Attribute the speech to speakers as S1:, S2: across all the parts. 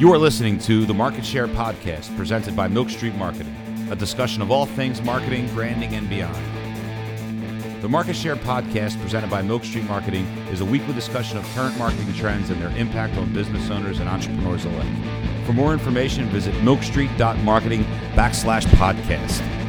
S1: You are listening to the Market Share Podcast presented by Milk Street Marketing, a discussion of all things marketing, branding, and beyond. The Market Share Podcast presented by Milk Street Marketing is a weekly discussion of current marketing trends and their impact on business owners and entrepreneurs alike. For more information, visit milkstreet.marketing backslash podcast.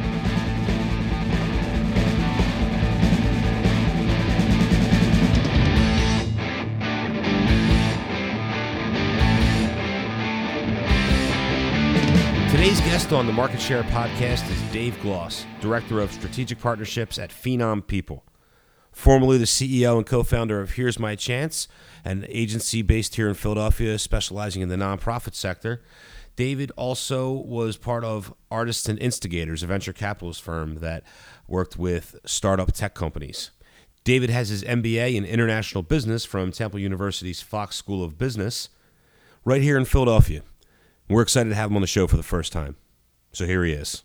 S1: On the Market Share podcast is Dave Gloss, Director of Strategic Partnerships at Phenom People. Formerly the CEO and co founder of Here's My Chance, an agency based here in Philadelphia specializing in the nonprofit sector, David also was part of Artists and Instigators, a venture capitalist firm that worked with startup tech companies. David has his MBA in international business from Temple University's Fox School of Business right here in Philadelphia. We're excited to have him on the show for the first time. So here he is.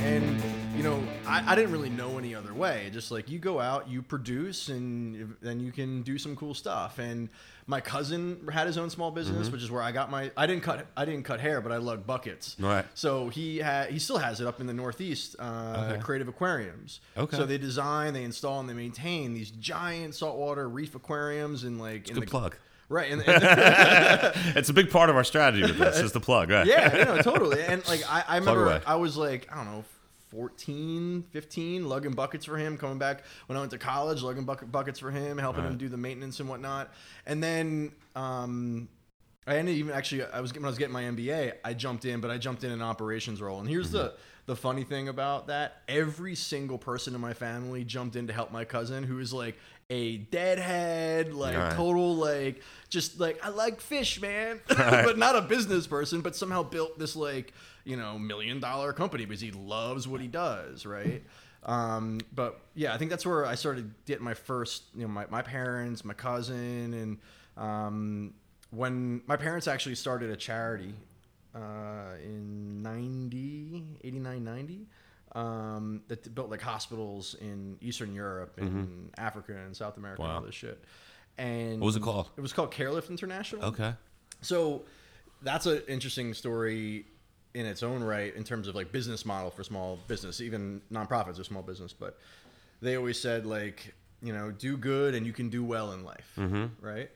S2: and you know I, I didn't really know way just like you go out you produce and then you can do some cool stuff and my cousin had his own small business
S1: Mm-hmm.
S2: which is where i got my i didn't cut i didn't cut hair but i lug buckets
S1: Right.
S2: so he had he still has it up in the northeast uh,
S1: Okay.
S2: creative aquariums
S1: Okay.
S2: so they design they install and they maintain these giant saltwater reef aquariums and like in
S1: Good
S2: the,
S1: plug.
S2: right and, and
S1: It's a big part of our strategy with this, is the plug, right?
S2: yeah, no, totally. And like I, I remember. I was like, I don't know, 14, 15, lugging buckets for him, coming back when I went to college, lugging bucket, buckets for him, helping him do the maintenance and whatnot. And then um I ended even actually I was when I was getting my MBA, I jumped in, but I jumped in an operations role. And here's the
S1: Mm-hmm.
S2: the funny thing about that, every single person in my family jumped in to help my cousin who is like a deadhead, like
S1: Right.
S2: total like just like I like fish, man. but not a business person, but somehow built this like, you know, million dollar company because he loves what he does, right? Um, but yeah, I think that's where I started getting my first, you know, my, my parents, my cousin, and um, when my parents actually started a charity uh, in 90, 89, 90, um, that built like hospitals in Eastern Europe and Africa and South America and all this shit. And
S1: What was it called?
S2: It was called Carelift International.
S1: Okay.
S2: So that's an interesting story in its own right in terms of like business model for small business, even nonprofits are small business, but they always said like, you know, do good and you can do well in life, right?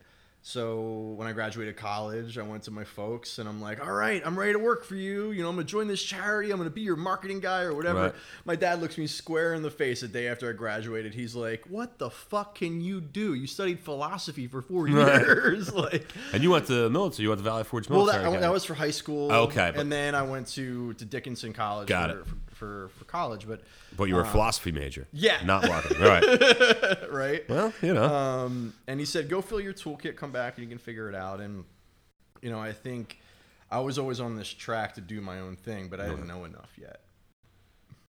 S2: So when I graduated college, I went to my folks and I'm like, all right, I'm ready to work for you. You know, I'm gonna join this charity. I'm gonna be your marketing guy or whatever.
S1: Right.
S2: My dad looks me square in the face the day after I graduated. He's like, what the fuck can you do? You studied philosophy for four
S1: Right.
S2: years. like,
S1: And you went to the military. You went to Valley Forge
S2: well,
S1: Military.
S2: that, I- that was for high school.
S1: Okay, but-
S2: and then I went to to Dickinson College
S1: Got
S2: for,
S1: it.
S2: for, for for college. But
S1: but you were a um, philosophy major.
S2: yeah.
S1: Not marketing. right.
S2: right,
S1: Well, you know.
S2: um, and he said, "Go fill your toolkit, come back, and you can figure it out." And you know, I think I was always on this track to do my own thing, but I didn't know enough yet.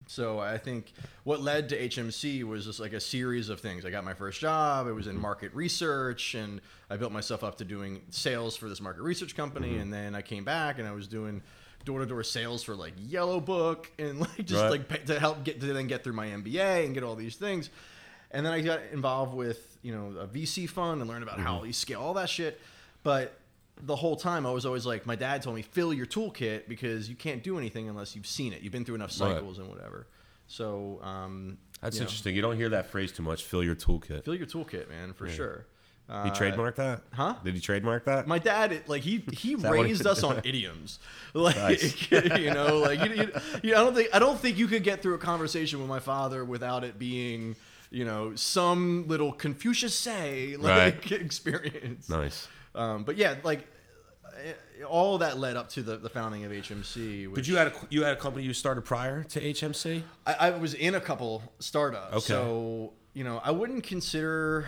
S2: So I think what led to HMC was just like a series of things. I got my first job. It was in mm-hmm. market research, and I built myself up to doing sales for this market research company. Mm-hmm. And then I came back, and I was doing door to door sales for like Yellow Book, and like just
S1: Right.
S2: like pay- to help get to then get through my MBA and get all these things. And then I got involved with you know a VC fund and learned about how you scale all that shit. But the whole time I was always like, my dad told me fill your toolkit because you can't do anything unless you've seen it. You've been through enough
S1: Right.
S2: cycles and whatever. So um,
S1: That's
S2: you know,
S1: interesting. You don't hear that phrase too much. Fill your toolkit.
S2: Fill your toolkit, man, for sure. Uh,
S1: He trademarked that?
S2: huh?
S1: Did he trademark that?
S2: My dad, like he he raised us on idioms, like
S1: Nice.
S2: you know, like you, you, you, I don't think I don't think you could get through a conversation with my father without it being, you know, some little Confucius say like experience.
S1: nice.
S2: Um, but yeah, like eh, all that led up to the, the founding of HMC. Which
S1: But you had a you had a company you started prior to HMC.
S2: I, I was in a couple startups.
S1: Okay.
S2: So, you know, I wouldn't consider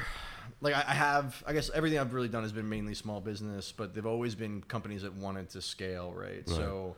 S2: like I, I have I guess everything I've really done has been mainly small business, but they've always been companies that wanted to scale, right? So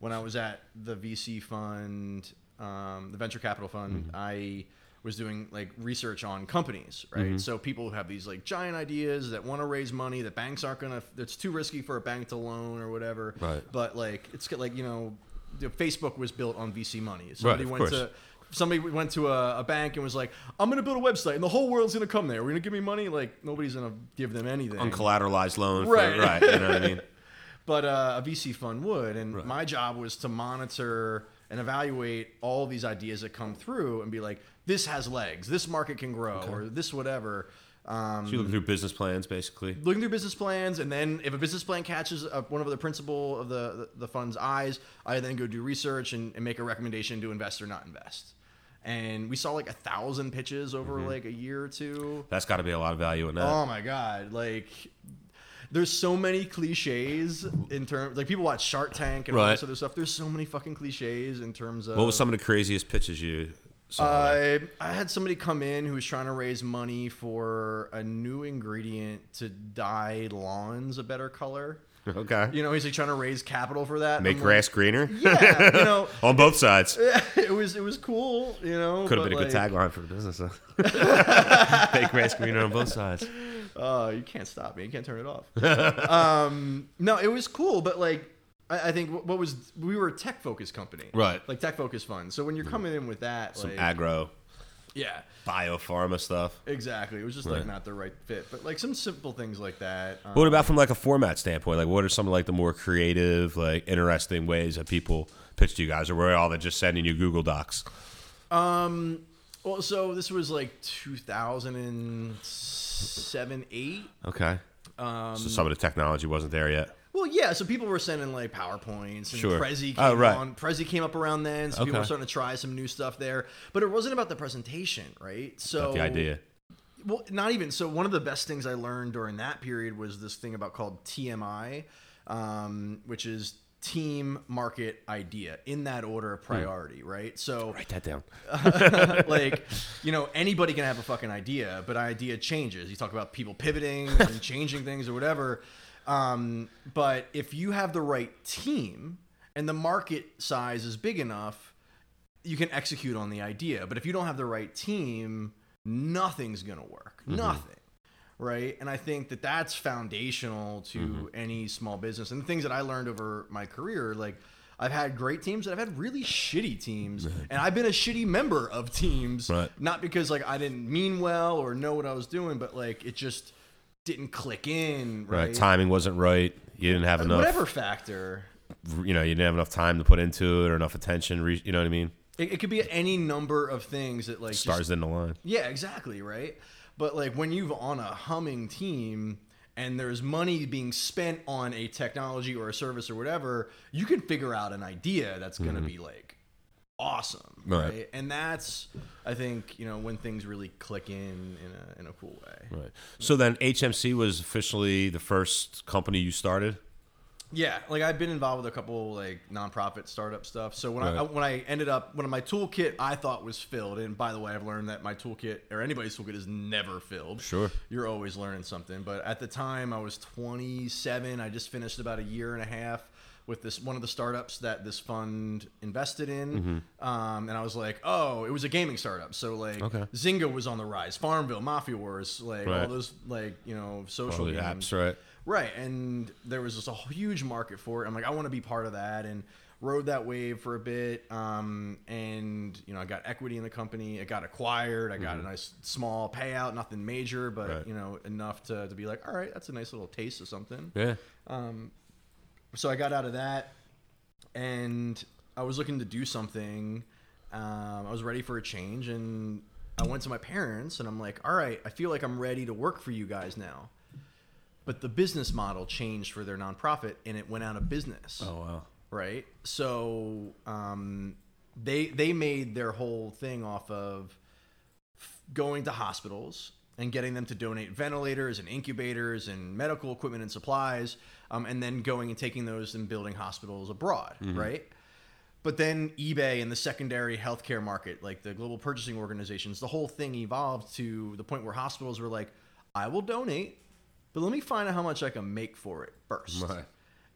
S2: when I was at the VC fund, um, the venture capital fund,
S1: Mm-hmm.
S2: I was doing like research on companies, right?
S1: Mm-hmm.
S2: So people who have these like giant ideas that want to raise money that banks aren't gonna, it's too risky for a bank to loan or whatever.
S1: Right.
S2: But like it's like you know, Facebook was built on VC money. Somebody
S1: of
S2: went
S1: course.
S2: to somebody went to a, a bank and was like, "I'm gonna build a website, and the whole world's gonna come there. We're gonna give me money." Like nobody's gonna give them anything.
S1: Uncollateralized loan. for-
S2: Right.
S1: right. You know what I mean?
S2: but uh, a VC fund would. And
S1: Right.
S2: my job was to monitor and evaluate all these ideas that come through and be like, this has legs, this market can grow, or this whatever. Um,
S1: So you look through business plans, basically.
S2: looking through business plans, and then if a business plan catches uh, one of the principal of the, the, the fund's eyes, I then go do research and, and make a recommendation to invest or not invest. And we saw like a thousand pitches over
S1: Mm-hmm.
S2: like a year or two.
S1: That's got to be a lot of value in that.
S2: Oh my god! Like, there's so many cliches in terms. Like people watch Shark Tank and all this other stuff. There's so many fucking cliches in terms of.
S1: what was some of the craziest pitches you saw?
S2: I I had somebody come in who was trying to raise money for a new ingredient to dye lawns a better color.
S1: okay.
S2: You know, he's like trying to raise capital for that.
S1: Make grass greener?
S2: Yeah, you know,
S1: On both sides.
S2: it was it was cool. You know,
S1: Could have been a good tagline for the business. Huh? Make grass greener on both sides.
S2: Oh, you can't stop me. You can't turn it off. um, no, it was cool, but like, I, I think what, was we were a tech focused company,
S1: Right.
S2: Like tech focused fund. So when you're coming in with that,
S1: Some
S2: like,
S1: agro,
S2: yeah,
S1: biopharma stuff.
S2: exactly. It was just
S1: Right.
S2: like not the right fit, but like some simple things like that. Um,
S1: What about from like a format standpoint? Like, what are some of like the more creative, like interesting ways that people pitch to you guys, or were all they just sending you Google Docs?
S2: um, well, so this was like 2007, eight.
S1: Okay.
S2: Um,
S1: So some of the technology wasn't there yet.
S2: Well, yeah. So people were sending like PowerPoints and
S1: Sure.
S2: Prezi came
S1: Oh, right.
S2: on. Prezi came up around then, so people were starting to try some new stuff there. But it wasn't about the presentation, right? So
S1: Not the idea.
S2: Well, not even. So one of the best things I learned during that period was this thing about called TMI, um, which is team market idea in that order of priority, right? So
S1: Write that down.
S2: like you know anybody can have a fucking idea but idea changes you talk about people pivoting and changing things or whatever um, but if you have the right team and the market size is big enough you can execute on the idea. But if you don't have the right team nothing's gonna work. Nothing. Right? And i think that that's foundational to any small business. And the things that i learned over my career like i've had great teams and i've had really shitty teams. And i've been a shitty member of teams
S1: Right.
S2: not because like i didn't mean well or know what i was doing but like it just didn't click in
S1: Right.
S2: right,
S1: Timing wasn't right. You didn't have enough.
S2: whatever factor
S1: You know, you didn't have enough time to put into it or enough attention. You know what I mean?
S2: it, it could be any number of things that like just
S1: Stars didn't align.
S2: Yeah, exactly, right? But like when you've on a humming team and there's money being spent on a technology or a service or whatever, you can figure out an idea that's going to mm-hmm. be like awesome,
S1: Right.
S2: right. And that's I think, you know, when things really click in in a in a cool way.
S1: Right. So then HMC was officially the first company you started.
S2: Yeah, like I've been involved with a couple like nonprofit startup stuff. So when I
S1: Right.
S2: when I ended up when my toolkit I thought was filled, and by the way, I've learned that my toolkit or anybody's toolkit is never filled.
S1: Sure.
S2: you're always learning something. But at the time, I was 27. I just finished about a year and a half with this one of the startups that this fund invested in,
S1: Mm-hmm.
S2: um, and I was like, oh, it was a gaming startup. So like
S1: Okay.
S2: Zynga was on the rise, Farmville, Mafia Wars, like all those like you know social
S1: All
S2: games.
S1: apps, right?
S2: Right, and there was just a huge market for it. I'm like, I want to be part of that, and rode that wave for a bit. Um, and you know, I got equity in the company. It got acquired. I got a nice small payout, nothing major, but
S1: Mm-hmm. Right.
S2: you know, enough to, to be like, all right, that's a nice little taste of something.
S1: Yeah.
S2: So I got out of that, and I was looking to do something. Um, I was ready for a change, and I went to my parents, and I'm like, all right, I feel like I'm ready to work for you guys now. But the business model changed for their nonprofit, and it went out of business
S1: Oh wow.
S2: right? So um, they they made their whole thing off of f- going to hospitals and getting them to donate ventilators and incubators and medical equipment and supplies, um, and then going and taking those and building hospitals abroad, right? But then eBay and the secondary healthcare market, like the global purchasing organizations, the whole thing evolved to the point where hospitals were like, "I will donate, but let me find out how much I can make for it first
S1: Right.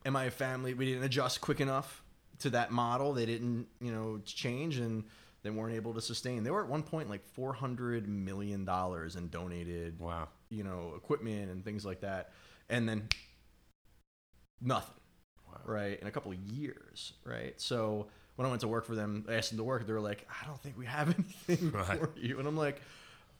S2: and my family we didn't adjust quick enough to that model they didn't you know change and they weren't able to sustain they were at one point like 400 million dollars in donated
S1: Wow.
S2: you know equipment and things like that and then nothing right in a couple of years right so when I went to work for them, I asked them to work. They were like, I don't think we have anything
S1: Right.
S2: for you. And I'm like,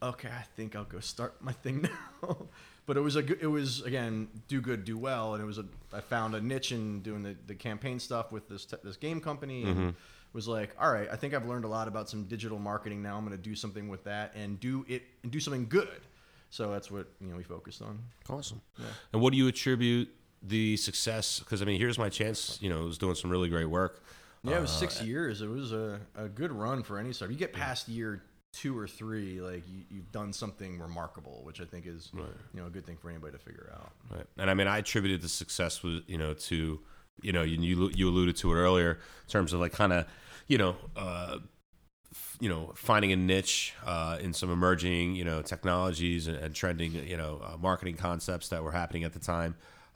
S2: okay, I think I'll go start my thing now. but it was a good, it was again, do good, do well. And it was a, I found a niche in doing the, the campaign stuff with this, te- this game company.
S1: Mm-hmm.
S2: And was like, all right, I think I've learned a lot about some digital marketing now. I'm going to do something with that and do it and do something good. So that's what, you know, we focused on.
S1: Awesome. And what do you attribute the success? Because I mean, here's my chance. You know, it was doing some really great work.
S2: Yeah, it was
S1: Uh,
S2: six years. It was a, a good run for any startup. You get past year two or three, like you, you've done something remarkable, which I think is you know a good thing for anybody to figure out.
S1: Right. And I mean, I attributed the success was you know to you know you you, you alluded to it earlier in terms of like kind of you know. Uh, f- you know, finding a niche uh, in some emerging, you know, technologies and, and trending, you know, uh, marketing concepts that were happening at the time.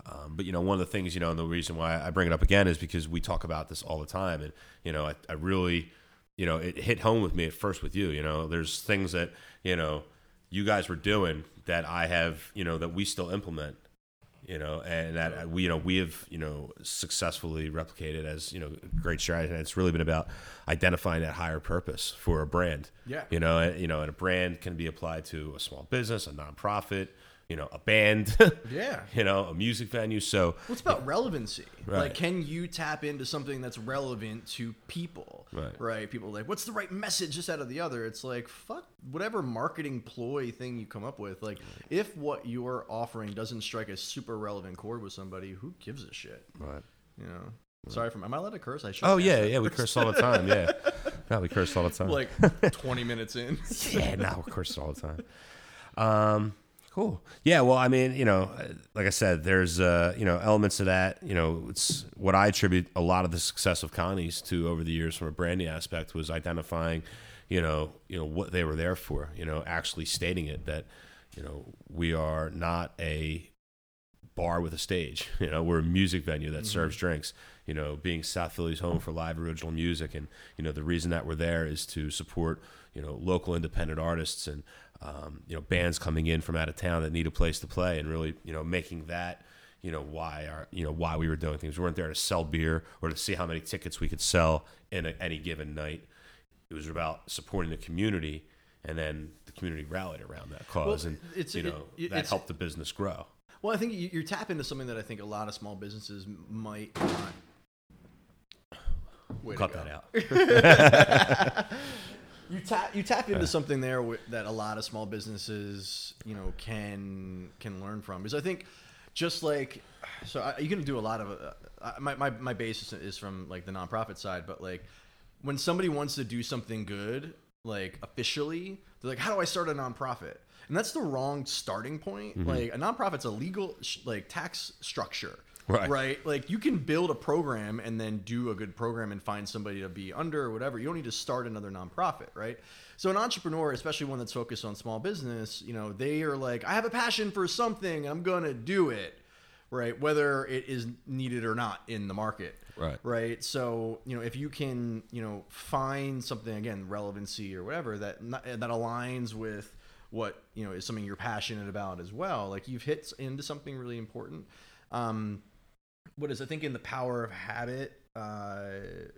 S1: Um, but you know, one of the things, you know, and the reason why I bring it up again is because we talk about this all the time, and you know, I, I really, you know, it hit home with me at first with you. You know, there's things that you know you guys were doing that I have, you know, that we still implement you know, and that we, you know, we have, you know, successfully replicated as, you know, great strategy. And it's really been about identifying that higher purpose for a brand.
S2: Yeah.
S1: You know, and, you know, and a brand can be applied to a small business, a nonprofit, you know, a band,
S2: Yeah.
S1: you know, a music venue. So,
S2: Well, it's about relevancy.
S1: Right.
S2: Like, can you tap into something that's relevant to people?
S1: Right. Right.
S2: People are like, what's the right message just out of the other? It's like, fuck whatever marketing ploy thing you come up with. Like, if what you're offering doesn't strike a super relevant chord with somebody, who gives a shit?
S1: right.
S2: You know. Sorry for am I allowed to curse? I should.
S1: Oh yeah, yeah, we curse all the time. Yeah, no, we curse all the time.
S2: Like 20 minutes in.
S1: yeah, now we curse all the time. Um, cool. Yeah, well, I mean, you know, uh, like I said, there's uh, you know elements of that. You know, it's what I attribute a lot of the success of Connie's to over the years from a branding aspect was identifying, you know, you know what they were there for. You know, actually stating it that, you know, we are not a bar with a stage. You know, we're a music venue that serves drinks. You know, being South Philly's home for live original music, and you know the reason that we're there is to support you know local independent artists and um, you know bands coming in from out of town that need a place to play, and really you know making that you know why our you know why we were doing things. We weren't there to sell beer or to see how many tickets we could sell in a, any given night. It was about supporting the community, and then the community rallied around that cause,
S2: Well,
S1: and
S2: it's-
S1: you know
S2: it-
S1: that helped the business grow.
S2: Well, I think you, you're tapping into something that I think a lot of small businesses might not. Way
S1: Cut that out.
S2: You tap you tap into something there wi- that a lot of small businesses you know can can learn from. Because I think just like so I, you can do a lot of uh, my, my my base is, from like the nonprofit side but like when somebody wants to do something good like officially they're like how do I start a nonprofit? And that's the wrong starting point. Like a nonprofit's a legal sh- like tax structure
S1: Right.
S2: right? Like you can build a program and then do a good program and find somebody to be under or whatever. You don't need to start another nonprofit right? So an entrepreneur especially one that's focused on small business you know they are like i have a passion for something i'm gonna do it right? Whether it is needed or not in the market
S1: Right.
S2: right? So you know if you can you know find something again relevancy or whatever that that aligns with what you know is something you're passionate about as well like you've hit into something really important um what is I think in the Power of Habit, uh,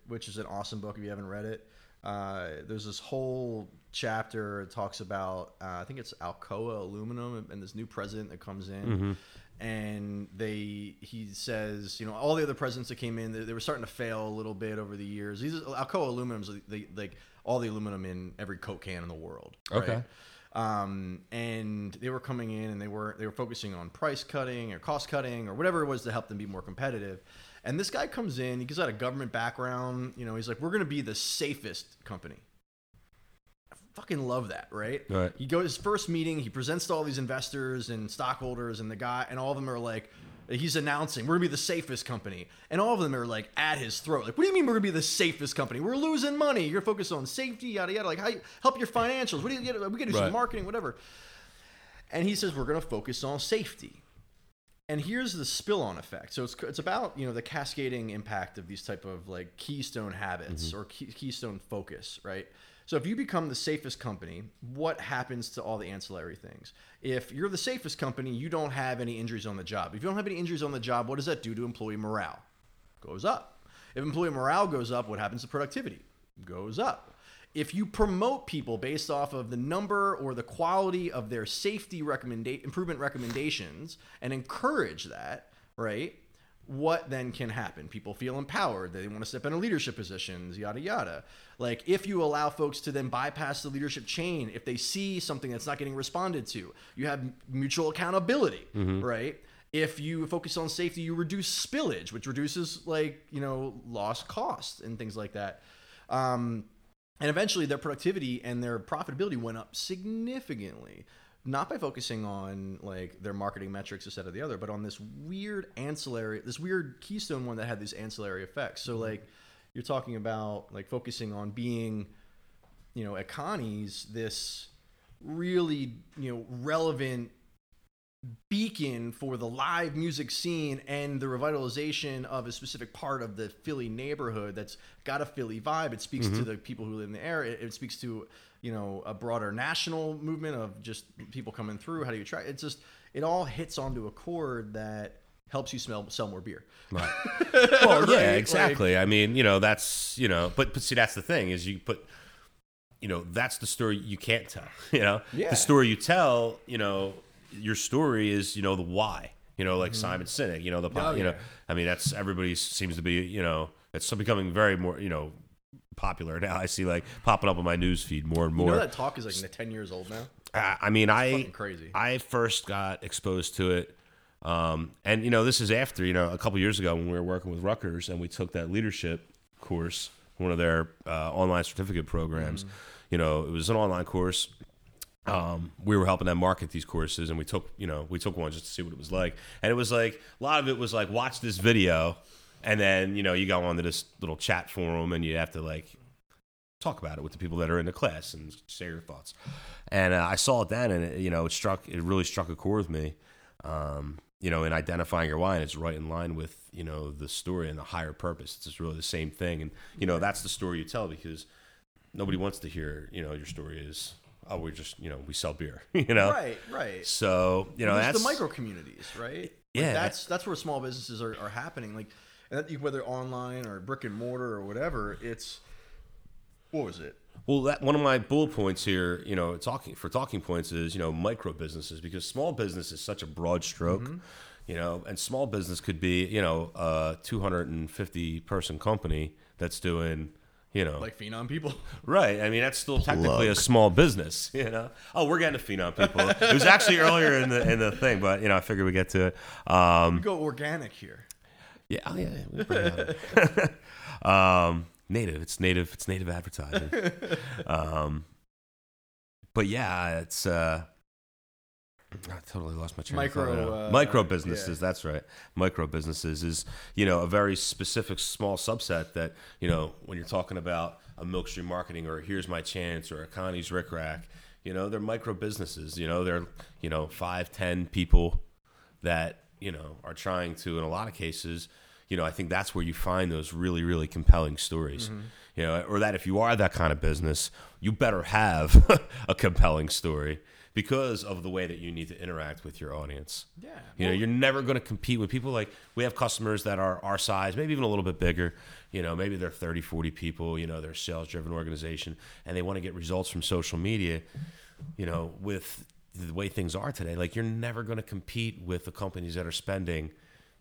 S2: which is an awesome book if you haven't read it. Uh, there's this whole chapter that talks about uh, I think it's Alcoa Aluminum and this new president that comes in, and they he says you know all the other presidents that came in they, they were starting to fail a little bit over the years. These Alcoa Aluminum's they, like all the aluminum in every Coke can in the world. right?
S1: Okay.
S2: Um, and they were coming in and they were they were focusing on price cutting or cost cutting or whatever it was to help them be more competitive. And this guy comes in, he gives out a government background. You know, he's like, "We're going to be the safest company." I fucking love that, right?
S1: Right.
S2: He goes his first meeting, he presents to all these investors and stockholders, and the guy and all of them are like. He's announcing we're gonna be the safest company, and all of them are like at his throat. Like, what do you mean we're gonna be the safest company? We're losing money. You're focused on safety, yada yada. Like, how you help your financials? What do you get? We gotta do
S1: Right.
S2: some marketing, whatever. And he says we're going to focus on safety. And here's the spill on effect. So it's it's about you know the cascading impact of these type of like keystone habits mm-hmm. or key, keystone focus, right? So if you become the safest company, what happens to all the ancillary things? If you're the safest company, you don't have any injuries on the job. If you don't have any injuries on the job, what does that do to employee morale? Goes up. If employee morale goes up, what happens to productivity? Goes up. If you promote people based off of the number or the quality of their safety recommenda- improvement recommendations and encourage that, right? What then can happen? People feel empowered. They want to step into leadership positions, yada, yada. Like, if you allow folks to then bypass the leadership chain, if they see something that's not getting responded to, you have mutual accountability, right? If you focus on safety, you reduce spillage, which reduces, like, you know, lost costs and things like that. Um, and eventually their productivity and their profitability went up significantly not by focusing on like their marketing metrics instead of the other but on this weird ancillary this weird keystone one that had these ancillary effects so mm-hmm. like you're talking about like focusing on being you know at connie's this really you know relevant beacon for the live music scene and the revitalization of a specific part of the Philly neighborhood that's got a Philly vibe. It speaks to mm-hmm. the people who live in the area. It, it speaks to you know a broader national movement of just people coming through. How do you attract? It's just it all hits onto a chord that helps you smell sell more beer.
S1: Right. Well, yeah,
S2: Right?
S1: exactly. I mean, you know, that's you know, but but see, that's the thing is you put, you know, that's the story you can't tell. You know,
S2: Yeah.
S1: the story you tell, you know, your story is you know the why. You know, like Simon Sinek. You know the
S2: Oh,
S1: you know. I mean, that's everybody seems to be you know it's becoming very more you know popular now. I see like popping up on my news feed more and
S2: You
S1: more.
S2: know that talk is like ten years old now.
S1: I I mean, I
S2: crazy.
S1: I first got exposed to it, um, and you know, this is after you know a couple years ago when we were working with Rutgers and we took that leadership course, one of their uh, online certificate programs.
S2: Mm.
S1: You know, it was an online course. Um, we were helping them market these courses, and we took you know we took one just to see what it was like, and it was like a lot of it was like watch this video, and then you know you go onto this little chat forum and you have to like talk about it with the people that are in the class and share your thoughts. And uh, I saw it then, and it, you know, it struck. It really struck a chord with me. Um, you know, in identifying your why, and it's right in line with you know the story and the higher purpose. It's just really the same thing, and you know that's the story you tell because nobody wants to hear you know your story is oh we just you know we sell beer you know
S2: Right, right.
S1: so you know that's
S2: the micro communities, right? Like,
S1: Yeah.
S2: that's that's where small businesses are, are happening. Like, and that, whether online or brick and mortar or whatever, it's what was it?
S1: Well, that one of my bullet points here, you know, talking for talking points is you know micro businesses because small business is such a broad stroke,
S2: Mm-hmm.
S1: you know, and small business could be you know a 250 person company that's doing you know
S2: Like phenom people.
S1: right. I mean that's still technically a small business, you know. Oh, we're getting to phenom people. it was actually earlier in the in the thing, but you know I figured we get to it. Um,
S2: Go organic here.
S1: Yeah, oh, yeah, we bring it on. um, native. It's native. It's native advertising. um, but yeah, it's. Uh, I totally lost my train of thought
S2: Micro, uh,
S1: micro businesses.
S2: yeah.
S1: That's right. Micro businesses is you know a very specific small subset that you know when you're talking about a Milk Street Marketing or Here's My Chance or a Connie's Ric Rac. You know they're micro businesses. You know they're you know five ten people that you know are trying to in a lot of cases you know i think that's where you find those really really compelling stories mm-hmm. you know or that if you are that kind of business you better have a compelling story because of the way that you need to interact with your audience
S2: Yeah.
S1: you know, you're never going to compete with people like we have customers that are our size, maybe even a little bit bigger. You know, maybe they're 30, 40 people, you know, they're a sales driven organization and they want to get results from social media. You know, with the way things are today, like you're never going to compete with the companies that are spending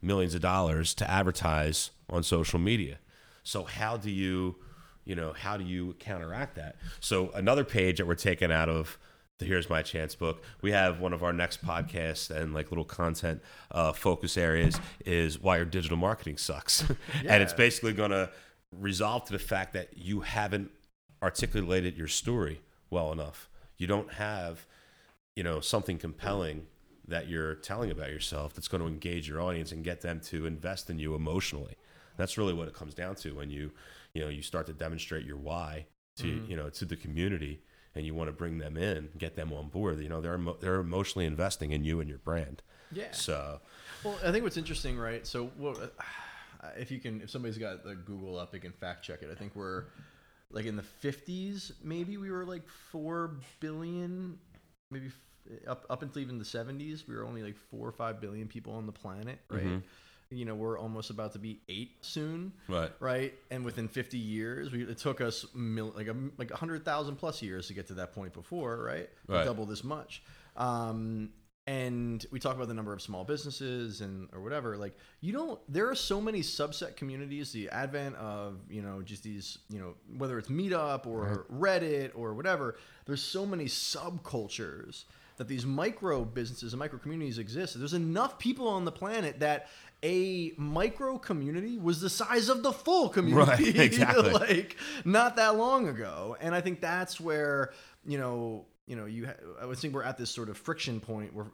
S1: millions of dollars to advertise on social media. So how do you, you know, how do you counteract that? So another page that we're taking out of the Here's My Chance book, we have one of our next podcasts and like little content uh, focus areas is why your digital marketing sucks, and it's basically going to resolve to the fact that you haven't articulated your story well enough. You don't have, you know, something compelling that you're telling about yourself that's going to engage your audience and get them to invest in you emotionally. That's really what it comes down to when you, you know, you start to demonstrate your why to, mm-hmm. you know, to the community and you want to bring them in, get them on board. You know, they're emo- they're emotionally investing in you and your brand.
S2: Yeah.
S1: So,
S2: Well, I think what's interesting, right? So, what, if you can, if somebody's got the Google up, they can fact check it. I think we're like in the 50s, maybe we were like 4 billion, maybe up, up until even the 70s, we were only like 4 or 5 billion people on the planet, right?
S1: Mhm.
S2: you know we're almost about to be eight soon
S1: Right.
S2: right and within 50 years we, it took us mil, like a like 100000 plus years to get to that point before right,
S1: Right.
S2: double this much um and we talk about the number of small businesses and or whatever like you don't there are so many subset communities the advent of you know just these you know whether it's meetup or reddit or whatever there's so many subcultures that these micro businesses and micro communities exist. There's enough people on the planet that a micro community was the size of the full community
S1: Right, exactly.
S2: like not that long ago. And i think that's where you know you know you ha- i would think we're at this sort of friction point where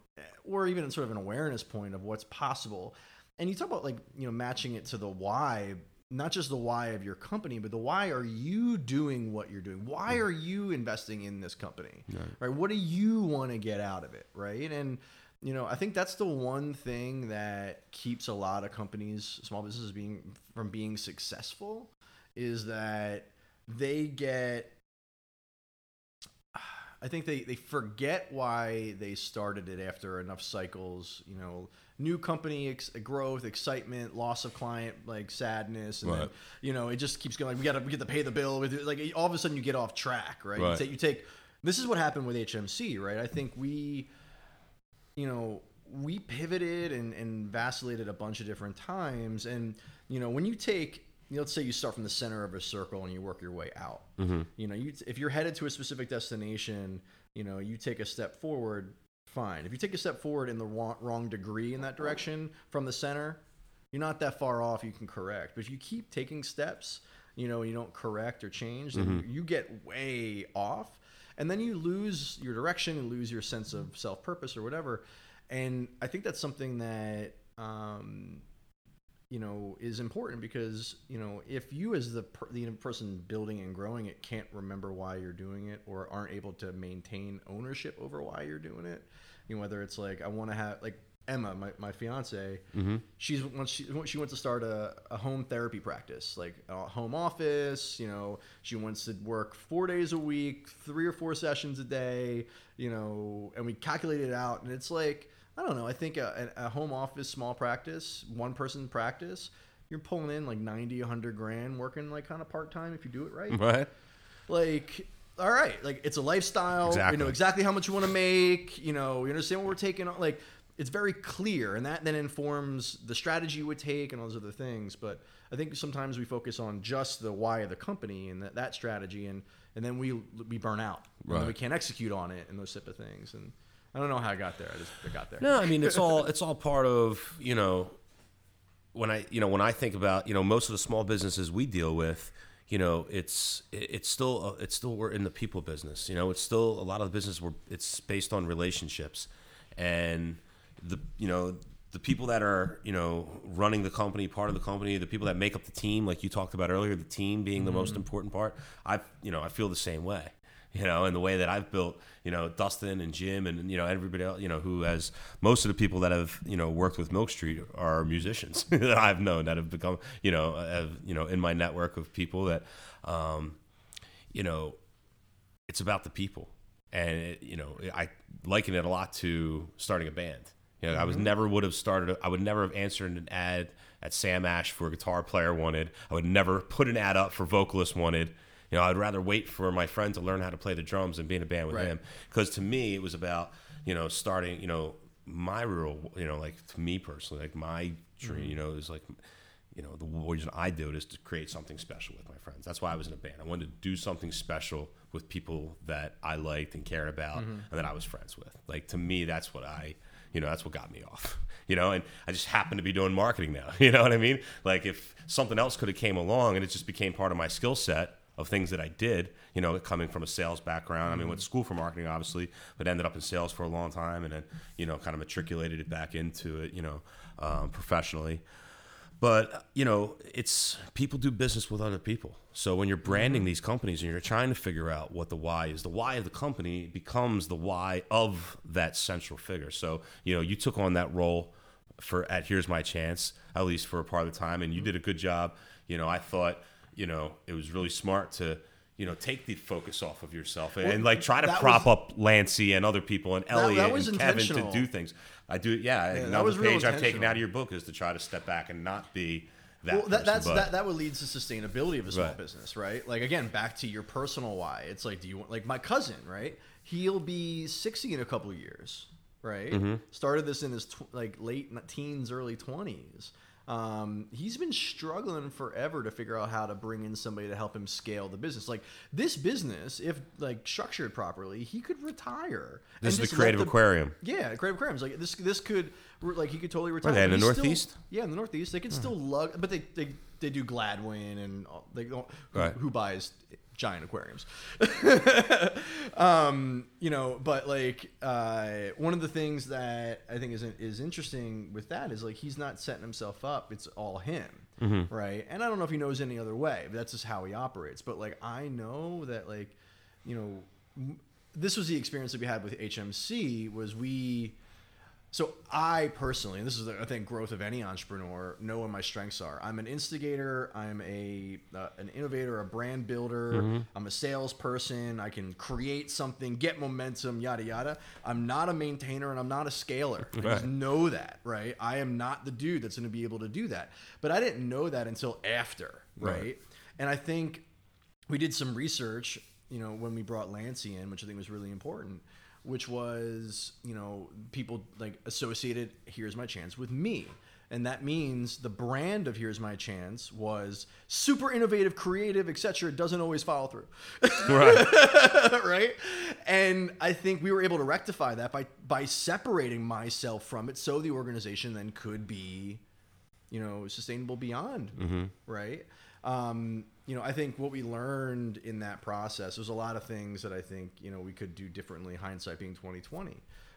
S2: or even sort of an awareness point of what's possible. And you talk about like you know matching it to the why not just the why of your company but the why are you doing what you're doing? Why are you investing in this company? Right. What do you want to get out of it right? And you know i think that's the one thing that keeps a lot of companies small businesses being from being successful is that they get I think they, they forget why they started it after enough cycles. You know, new company ex- growth, excitement, loss of client, like sadness, and then you know it just keeps going. Like, we got to we get to pay the bill with it. Like all of a sudden you get off track, right? You, take, you take this is what happened with HMC, right? I think we, you know, we pivoted and, and vacillated a bunch of different times, and you know when you take you know, let's say you start from the center of a circle and you work your way out. Mm-hmm. You know, you if you're headed to a specific destination, you know, you take a step forward, fine. If you take a step forward in the wrong, degree in that direction from the center, you're not that far off. You can correct. But if you keep taking steps, you know, you don't correct or change, then you get way off, and then you lose your direction and lose your sense of self purpose or whatever. And I think that's something that. Um, you know is important because you know if you as the per- the person building and growing it can't remember why you're doing it or aren't able to maintain ownership over why you're doing it you know whether it's like i want to have like emma my, my fiance mm-hmm. she's once she she wants to start a, a home therapy practice like a home office you know she wants to work four days a week three or four sessions a day you know and we calculated it out and it's like I don't know. I think a, a home office, small practice, one person practice, you're pulling in like 90, 100 grand working like kind of part time if you do it right.
S1: Right.
S2: Like, all right, like it's a lifestyle.
S1: Exactly.
S2: You know exactly how much you want to make. You know, you understand what we're taking on. Like, it's very clear, and that then informs the strategy you would take and all those other things. But I think sometimes we focus on just the why of the company and that, that strategy, and and then we we burn out. And then we can't execute on it and those type of things. And I don't know how I got there. I just I got there.
S1: No, I mean it's all it's all part of you know when I you know when I think about you know most of the small businesses we deal with, you know it's it's still uh, it's still we're in the people business. You know it's still a lot of the business where it's based on relationships, and the you know the people that are you know running the company, part of the company, the people that make up the team, like you talked about earlier, the team being the most important part. I you know I feel the same way you know, and the way that I've built, you know, Dustin and Jim and you know everybody else, you know, who has most of the people that have you know worked with Milk Street are musicians that I've known that have become, you know, have, you know, in my network of people that, um, you know, it's about the people, and it, you know, I liken it a lot to starting a band. You know, I was never would have started. I would never have answered an ad at Sam Ash for a guitar player wanted. I would never put an ad up for vocalist wanted. You know, I'd rather wait for my friend to learn how to play the drums and be in a band with
S2: Right.
S1: him. Because to me, it was about you know starting. You know, my real. You know, like to me personally, like my dream. Mm-hmm. You know, is like you know, the reason I do it is to create something special with my friends. That's why I was in a band. I wanted to do something special with people that I liked and cared about mm-hmm. and that I was friends with. Like to me, that's what I, you know, that's what got me off. You know, and I just happen to be doing marketing now. You know what I mean? Like if something else could have came along and it just became part of my skill set of things that I did, you know, coming from a sales background. I mean, went to school for marketing, obviously, but ended up in sales for a long time and then, you know, kind of matriculated it back into it, you know, um, professionally. But you know it's people do business with other people. So when you're branding these companies and you're trying to figure out what the why is the why of the company becomes the why of that central figure. So you know you took on that role for at here's my chance at least for a part of the time and you did a good job. You know i thought you know it was really smart to you know, take the focus off of yourself and, and like try to prop
S2: was-
S1: up Lancey and other people and Elliot
S2: that was
S1: and Kevin to do things. I do, yeah.
S2: that
S1: another page I've taken out of your book is to try to step back and not be that.
S2: well, that,
S1: person,
S2: that's that, that would lead to sustainability of a small
S1: Right.
S2: business, right? Like again, back to your personal why. It's like, do you want like my cousin, right? He'll be sixty in a couple of years, right?
S1: Mm-hmm.
S2: Started this in his tw- like late teens, early twenties. Um, he's been struggling forever to figure out how to bring in somebody to help him scale the business. Like this business, if like structured properly, he could retire.
S1: This is the Creative Aquarium.
S2: Yeah, creative aquariums. Like this, this could like he could totally retire.
S1: they in the
S2: he's still-
S1: Northeast?
S2: yeah, in the Northeast, they can still lug, but they, they they do Gladwyne and all, they don't. who-
S1: Right.
S2: Who, buys giant aquariums? um, you know, but like uh, one of the things that I think is is interesting with that is like he's not setting himself up; it's all him,
S1: Mm-hmm.
S2: right? And I don't know if he knows any other way, but that's just how he operates. But like I know that like you know. m- This was the experience that we had with HMC. Was we so I personally, and this is the, I think growth of any entrepreneur, know what my strengths are. I'm an instigator. I'm a uh, an innovator, a brand builder. I'm a salesperson. I can create something, get momentum, yada yada. I'm not a maintainer and I'm not a scaler. I just know that, right? I am not the dude that's going to be able to do that. But I didn't know that until after, right?
S1: Right.
S2: And I think we did some research, you know, when we brought Lancey in, which I think was really important, which was, you know, people like associated Here's My Chance with me. And that means the brand of Here's My Chance was super innovative, creative, etc. It doesn't always follow through.
S1: Right.
S2: right? And I think we were able to rectify that by by separating myself from it so the organization then could be you know sustainable beyond mm-hmm. right um, you know i think what we learned in that process there's a lot of things that i think you know we could do differently hindsight being 2020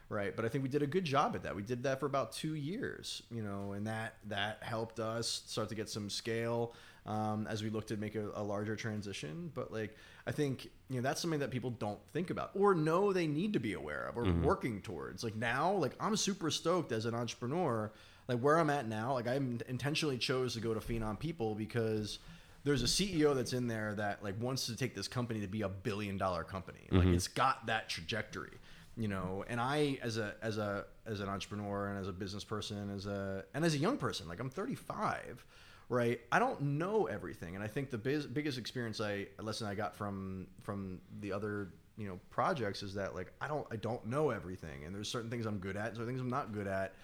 S2: right? But i think we did a good job at that. We did that for about two years you know and that that helped us start to get some scale um, as we looked to make a, a larger transition. But like i think you know that's something that people don't think about or know they need to be aware of or working towards. Like now like i'm super stoked as an entrepreneur. Like where i'm at now like i intentionally chose to go to phenom people because there's a CEO that's in there that like wants to take this company to be a billion dollar company. Like mm-hmm. it's got that trajectory, you know. And I, as a as a as an entrepreneur and as a business person, as a and as a young person, like I'm 35, right? I don't know everything, and I think the biz, biggest experience I lesson I got from from the other you know projects is that like I don't I don't know everything, and there's certain things I'm good at, and certain things I'm not good at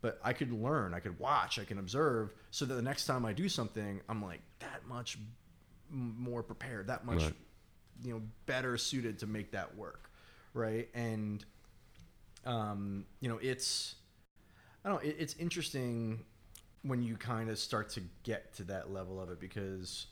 S2: but I could learn, I could watch, I can observe, so that the next time I do something, I'm like that much more prepared, that much,
S1: Right.
S2: you know, better suited to make that work, right? And, um, you know, it's, I don't, know, it, it's interesting when you kind of start to get to that level of it because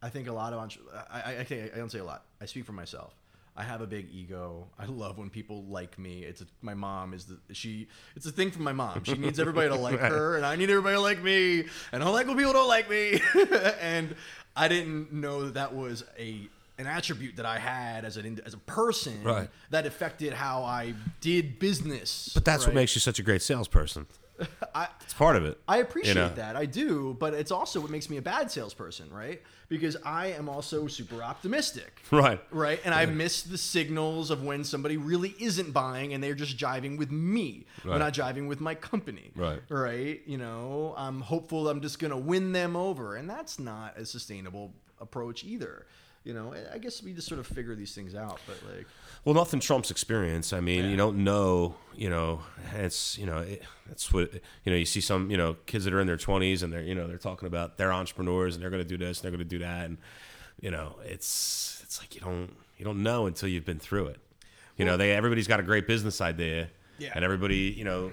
S2: I think a lot of entre- I, I, I, think- I don't say a lot. I speak for myself. I have a big ego. I love when people like me. It's a, my mom is the she. It's a thing from my mom. She needs everybody to like her, and I need everybody to like me. And I don't like when people don't like me. and I didn't know that that was a an attribute that I had as an as a person
S1: Right.
S2: that affected how I did business.
S1: But that's what makes you such a great salesperson.
S2: I,
S1: It's part of it.
S2: I appreciate
S1: know?
S2: that. I do, but it's also what makes me a bad salesperson, right? Because I am also super optimistic.
S1: Right.
S2: Right. And I miss the signals of when somebody really isn't buying and they're just jiving with me. They're
S1: Right.
S2: not jiving with my company.
S1: Right.
S2: Right. You know, I'm hopeful I'm just going to win them over. And that's not a sustainable approach either. You know, I- I guess we just sort of figure these things out. But like,
S1: Well, nothing trumps experience. I mean, you don't know, you know, it's, you know, it, that's what, you know, you see some, you know, kids that are in their 20s and they're, you know, they're talking about they're entrepreneurs and they're going to do this and they're going to do that. And, you know, it's, it's like you don't, you don't know until you've been through it. You know, they, everybody's got a great business idea.
S2: Yeah.
S1: And everybody, you know,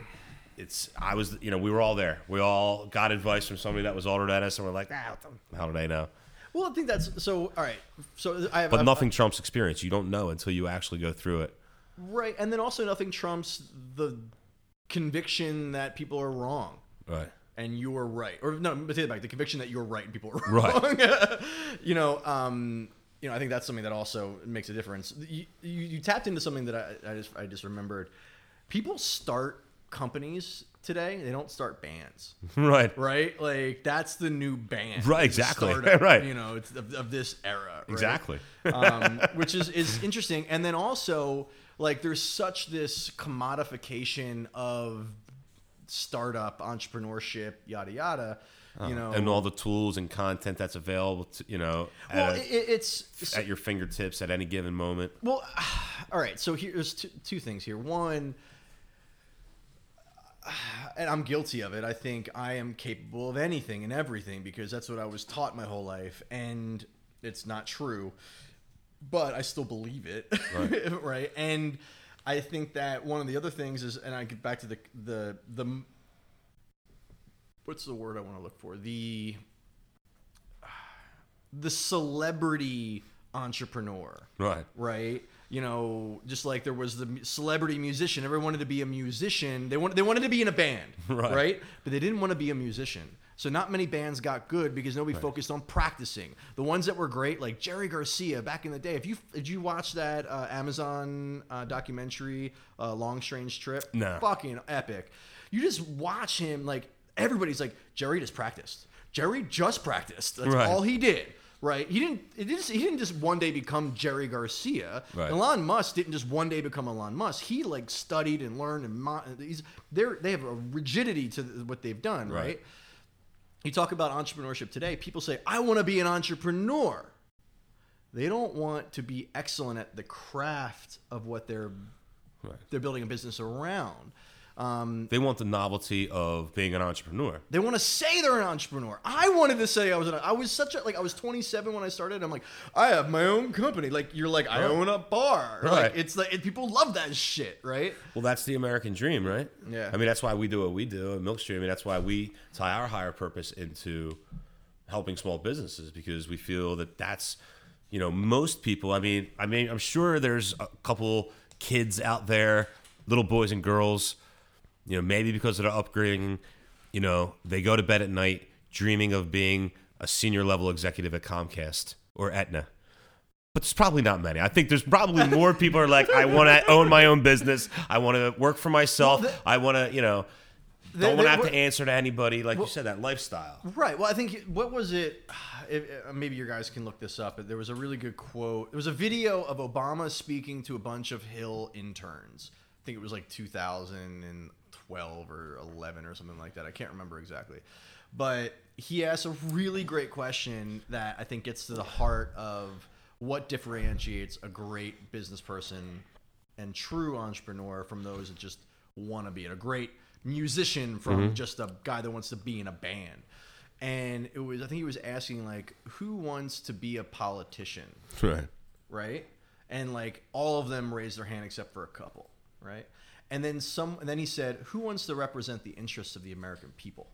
S1: it's, I was, you know, we were all there. We all got advice from somebody that was older than us and we're like, ah, what the hell do they know?
S2: Well, I think that's so. All right. So I have,
S1: But
S2: I've-
S1: nothing trumps experience. You don't know until you actually go through it.
S2: Right, and then also nothing trumps the conviction that people are wrong
S1: Right.
S2: and you're right, or no, but take it back, the conviction that you're right and people are wrong. Right. you know, um, you know, I think that's something that also makes a difference. You, you, you tapped into something that I, I just I just remembered. People start companies today, they don't start bands,
S1: right.
S2: right? Like that's the new band,
S1: Right, exactly.
S2: startup,
S1: Right.
S2: You know, it's of, of this era, right?
S1: Exactly.
S2: um, which is is interesting. And then also, like, there's such this commodification of startup entrepreneurship, yada yada. You know,
S1: Uh, and all the tools and content that's available to you know at,
S2: well,
S1: a-
S2: it, it's
S1: at your fingertips at any given moment.
S2: Well, all right. So here's two, two things here. One, and I'm guilty of it. I think I am capable of anything and everything because that's what I was taught my whole life, and it's not true. But I still believe it, right?
S1: Right.
S2: And I think that one of the other things is, and I get back to the the the what's the word I want to look for the the celebrity entrepreneur
S1: Right.
S2: right? You know, just like there was the celebrity musician. Everyone wanted to be a musician. They wanted they wanted to be in a band,
S1: Right.
S2: But they didn't want to be a musician. So not many bands got good because nobody focused on practicing. The ones that were great, like Jerry Garcia back in the day. If you did you watch that uh, Amazon uh, documentary, uh, Long Strange Trip?
S1: No.
S2: Fucking epic. You just watch him. Like everybody's like Jerry just practiced. Jerry just practiced. That's
S1: Right.
S2: all he did. Right? He didn't. It didn't. He didn't just one day become Jerry Garcia.
S1: Right.
S2: Elon Musk didn't just one day become Elon Musk. He like studied and learned and mo- he's they're they have a rigidity to what they've done. Right.
S1: Right.
S2: You talk about entrepreneurship today. People say, "I want to be an entrepreneur." They don't want to be excellent at the craft of what they're
S1: Right.
S2: they're building a business around. Um,
S1: They want the novelty of being an entrepreneur.
S2: they want to say they're an entrepreneur. I wanted to say I was an. I was such a like. I was 27 when I started. I'm like, I have my own company. Like you're like, I
S1: Right.
S2: own a bar. Like,
S1: Right.
S2: it's like it, people love that shit, right?
S1: Well, that's the American dream, right?
S2: Yeah.
S1: I mean, that's why we do what we do at Milk Street. I mean, that's why we tie our higher purpose into helping small businesses because we feel that that's, you know, most people. I mean, I mean, I'm sure there's a couple kids out there, little boys and girls, you know, maybe because of their upgrading, you know, they go to bed at night dreaming of being a senior level executive at Comcast or Aetna. But there's probably not many. I think there's probably more people are like, I want to own my own business. I want to work for myself.
S2: Well, the-
S1: I want to, you know,
S2: They-
S1: don't want to have to answer to anybody. Like you said, that lifestyle.
S2: Right. Well, I think what was it? If, uh, maybe your guys can look this up. But there was a really good quote. There was a video of Obama speaking to a bunch of Hill interns. I think it was like 2012 or 11 or something like that. I can't remember exactly. But he asked a really great question that I think gets to the heart of what differentiates a great business person and true entrepreneur from those that just want to be it. A great musician from mm-hmm. just a guy that wants to be in a band. And it was I think he was asking like who wants to be a politician,
S1: Right.
S2: right? And like all of them raised their hand except for a couple, right? And then some and then he said who wants to represent the interests of the American people?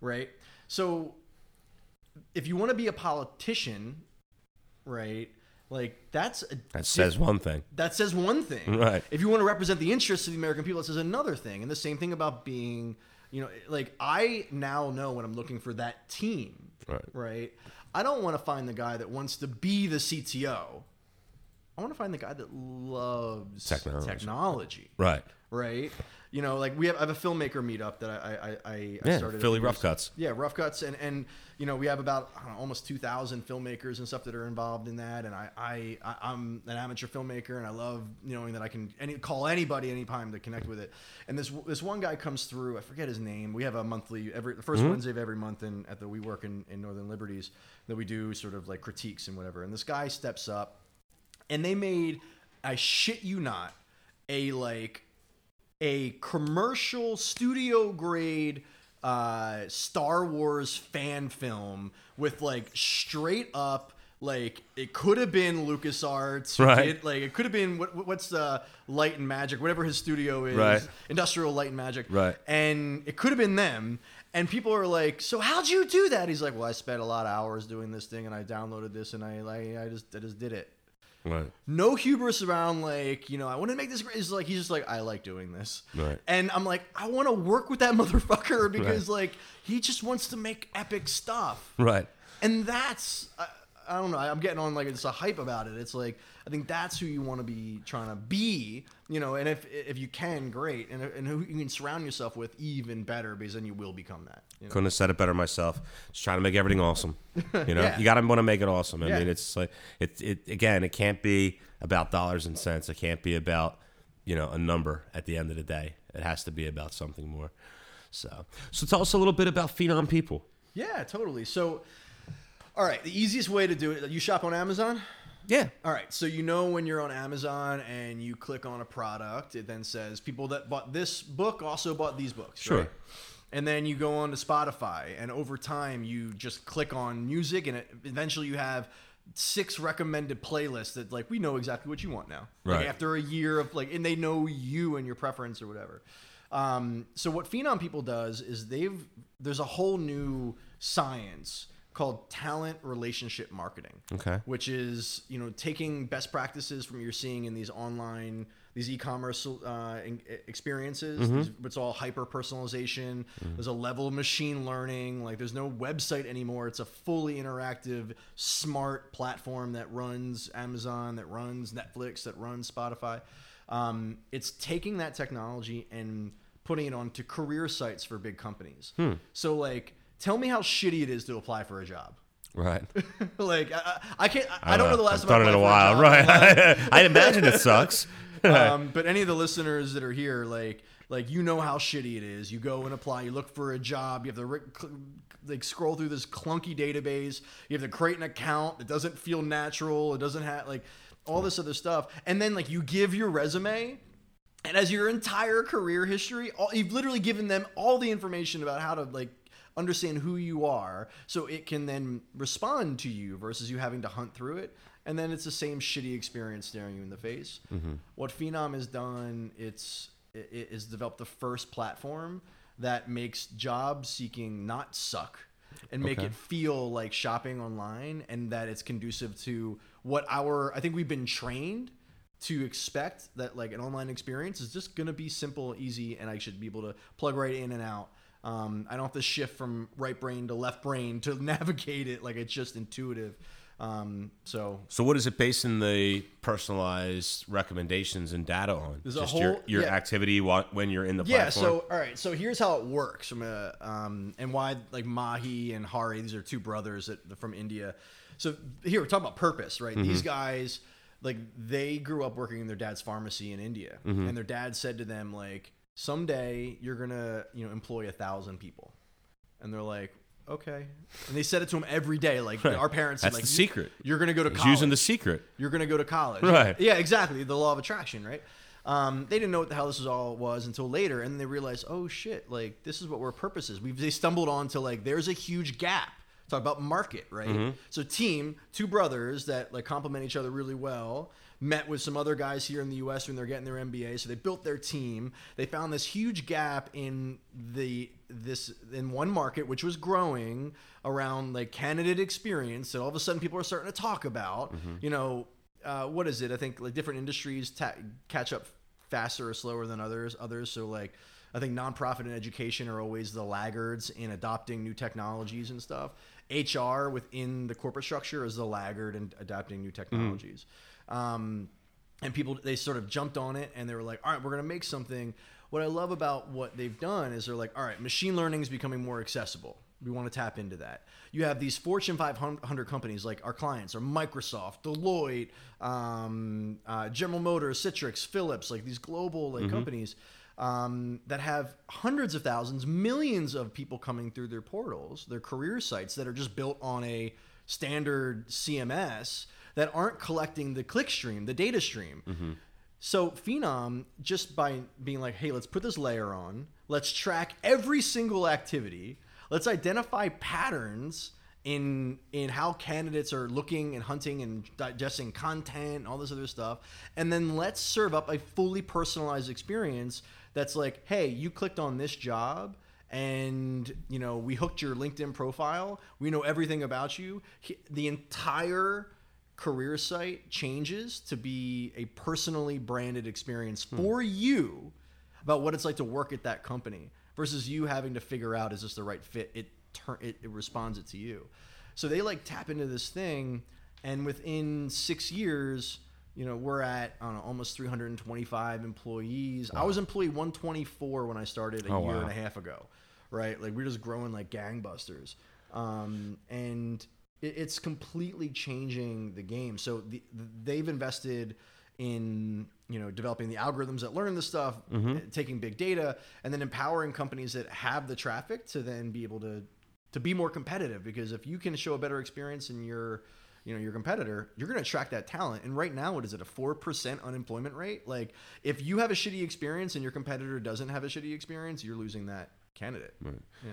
S2: Right? So if you want to be a politician, right? Like that's a
S1: That says one thing.
S2: that says one thing.
S1: Right.
S2: If you want to represent the interests of the American people, it says another thing. And the same thing about being, you know, like I now know when I'm looking for that team,
S1: Right.
S2: right? I don't want to find the guy that wants to be the CTO. I want to find the guy that loves
S1: Technology.
S2: technology
S1: Right.
S2: right? You know, like we have I have a filmmaker meetup that I I, I, I
S1: Yeah,
S2: started.
S1: Philly Rough Cuts.
S2: Yeah, rough cuts, and and you know we have about know, almost two thousand filmmakers and stuff that are involved in that, and I, I I I'm an amateur filmmaker, and I love knowing that I can any call anybody anytime to connect with it. And this this one guy comes through, I forget his name. We have a monthly every the 1st mm-hmm. Wednesday of every month in at the WeWork in, in Northern Liberties that we do sort of like critiques and whatever. And this guy steps up, and they made I shit you not a like a commercial studio grade uh, Star Wars fan film with like straight up like it could have been LucasArts,
S1: Right.
S2: did- like it could have been what, what's the Light and Magic, whatever his studio is,
S1: Right.
S2: Industrial Light and Magic,
S1: Right.
S2: And it could have been them. And people are like, "So how'd you do that?" He's like, "Well, I spent a lot of hours doing this thing, and I downloaded this, and I, I, I just, I just did it."
S1: Right.
S2: no hubris around like you know I want to make this great. It's like he's just like I like doing this,
S1: Right.
S2: and I'm like I want to work with that motherfucker because like he just wants to make epic stuff,
S1: Right.
S2: and that's uh, I don't know. I'm getting on like it's a hype about it. It's like I think that's who you want to be trying to be, you know. And if if you can, great. And and who you can surround yourself with, even better, because then you will become that. You know?
S1: Couldn't have said it better myself. Just trying to make everything awesome. You know,
S2: Yeah.
S1: you got to want to make it awesome. I
S2: Yeah.
S1: mean, it's like it, it again. It can't be about dollars and cents. It can't be about you know a number at the end of the day. It has to be about something more. So, so tell us a little bit about Phenom People.
S2: Yeah, totally. So, all right, the easiest way to do it. You shop on Amazon.
S1: Yeah.
S2: All right, so you know when you're on Amazon and you click on a product, it then says people that bought this book also bought these books.
S1: Sure.
S2: right? And then you go on to Spotify, and over time you just click on music, and it, eventually you have six recommended playlists that like we know exactly what you want now. Like
S1: Right.
S2: after a year of like, and they know you and your preference or whatever. Um, so what Phenom People does is they've there's a whole new science called talent relationship marketing
S1: Okay.
S2: which is you know taking best practices from you're seeing in these online these e-commerce uh, experiences. These, it's all hyper personalization. There's a level of machine learning. Like there's no website anymore. It's a fully interactive smart platform that runs amazon that runs netflix that runs spotify. Um, it's taking that technology and putting it onto career sites for big companies. So like tell me how shitty it is to apply for a job
S1: Right.
S2: like I, I can't. I, I don't know the last
S1: I've
S2: time
S1: done it in a while.
S2: job.
S1: Right. I imagine it sucks.
S2: um, but any of the listeners that are here, like, like you know how shitty it is. You go and apply. You look for a job. You have to cl- like scroll through this clunky database. You have to create an account. It doesn't feel natural. It doesn't have like all this other stuff. And then like you give your resume. And as your entire career history, all, you've literally given them all the information about how to like understand who you are, so it can then respond to you versus you having to hunt through it. And then it's the same shitty experience staring you in the face. Mm-hmm. What Phenom has done, it's it, it developed the first platform that makes job seeking not suck and make
S1: Okay.
S2: it feel like shopping online and that it's conducive to what our I think we've been trained to expect that like an online experience is just gonna be simple, easy, and I should be able to plug right in and out. Um, I don't have to shift from right brain to left brain to navigate it. Like it's just intuitive. Um, so
S1: So, what is it based in the personalized recommendations and data on?
S2: There's
S1: Just your,
S2: whole-
S1: your
S2: yeah.
S1: activity when you're in the
S2: yeah.
S1: platform.
S2: So all right. So here's how it works from a um, and why like Mahe and Hari. These are two brothers that from India. So here we're talking about purpose, right? These guys like they grew up working in their dad's pharmacy in India, and their dad said to them like, someday you're gonna you know employ a thousand people, and they're like. Okay, and they said it to him every day. Like our parents, said,
S1: That's
S2: like,
S1: the secret.
S2: You're gonna go to
S1: He's
S2: college
S1: using the secret.
S2: you're to go to college.
S1: Right.
S2: Yeah, exactly. The law of attraction, right? Um, they didn't know what the hell this was all was until later, and they realized, oh shit, like this is what our purpose is. We've they stumbled onto like there's a huge gap. Talk about market, right? So team, two brothers that like complement each other really well. Met with some other guys here in the U.S. when they're getting their MBA, so they built their team. They found this huge gap in the this in one market, which was growing around like candidate experience. So all of a sudden, people are starting to talk about, you know, uh, what is it? I think like different industries ta- catch up faster or slower than others. Others, so like I think nonprofit and education are always the laggards in adopting new technologies and stuff. HR within the corporate structure is the laggard in adapting new technologies. Um, and people they sort of jumped on it and they were like, all right, we're gonna make something. What I love about what they've done is they're like, all right, machine learning is becoming more accessible. We want to tap into that. You have these Fortune 500 companies like our clients are Microsoft, Deloitte, um, uh, General Motors, Citrix, Philips, like these global like companies um, that have hundreds of thousands, millions of people coming through their portals, their career sites that are just built on a standard CMS that aren't collecting the click stream, the data stream. Mm-hmm. So Phenom, just by being like, hey, let's put this layer on, let's track every single activity, let's identify patterns in in how candidates are looking and hunting and digesting content and all this other stuff, and then let's serve up a fully personalized experience that's like, hey, you clicked on this job and you know we hooked your linkedin profile we know everything about you the entire career site changes to be a personally branded experience for you about what it's like to work at that company versus you having to figure out is this the right fit it turn it, it responds it to you so they like tap into this thing and within six years, you know, we're at know, almost 325 employees. I was employee 124 when I started a
S1: Oh,
S2: year
S1: wow.
S2: and a half ago, right? Like we're just growing like gangbusters, um, and it's completely changing the game. So the, they've invested in you know developing the algorithms that learn this stuff,
S1: Mm-hmm.
S2: uh, taking big data, and then empowering companies that have the traffic to then be able to to be more competitive. Because if you can show a better experience in your you know your competitor, you're going to attract that talent. And right now, what is it? A four percent unemployment rate? Like if you have a shitty experience and your competitor doesn't have a shitty experience, you're losing that candidate.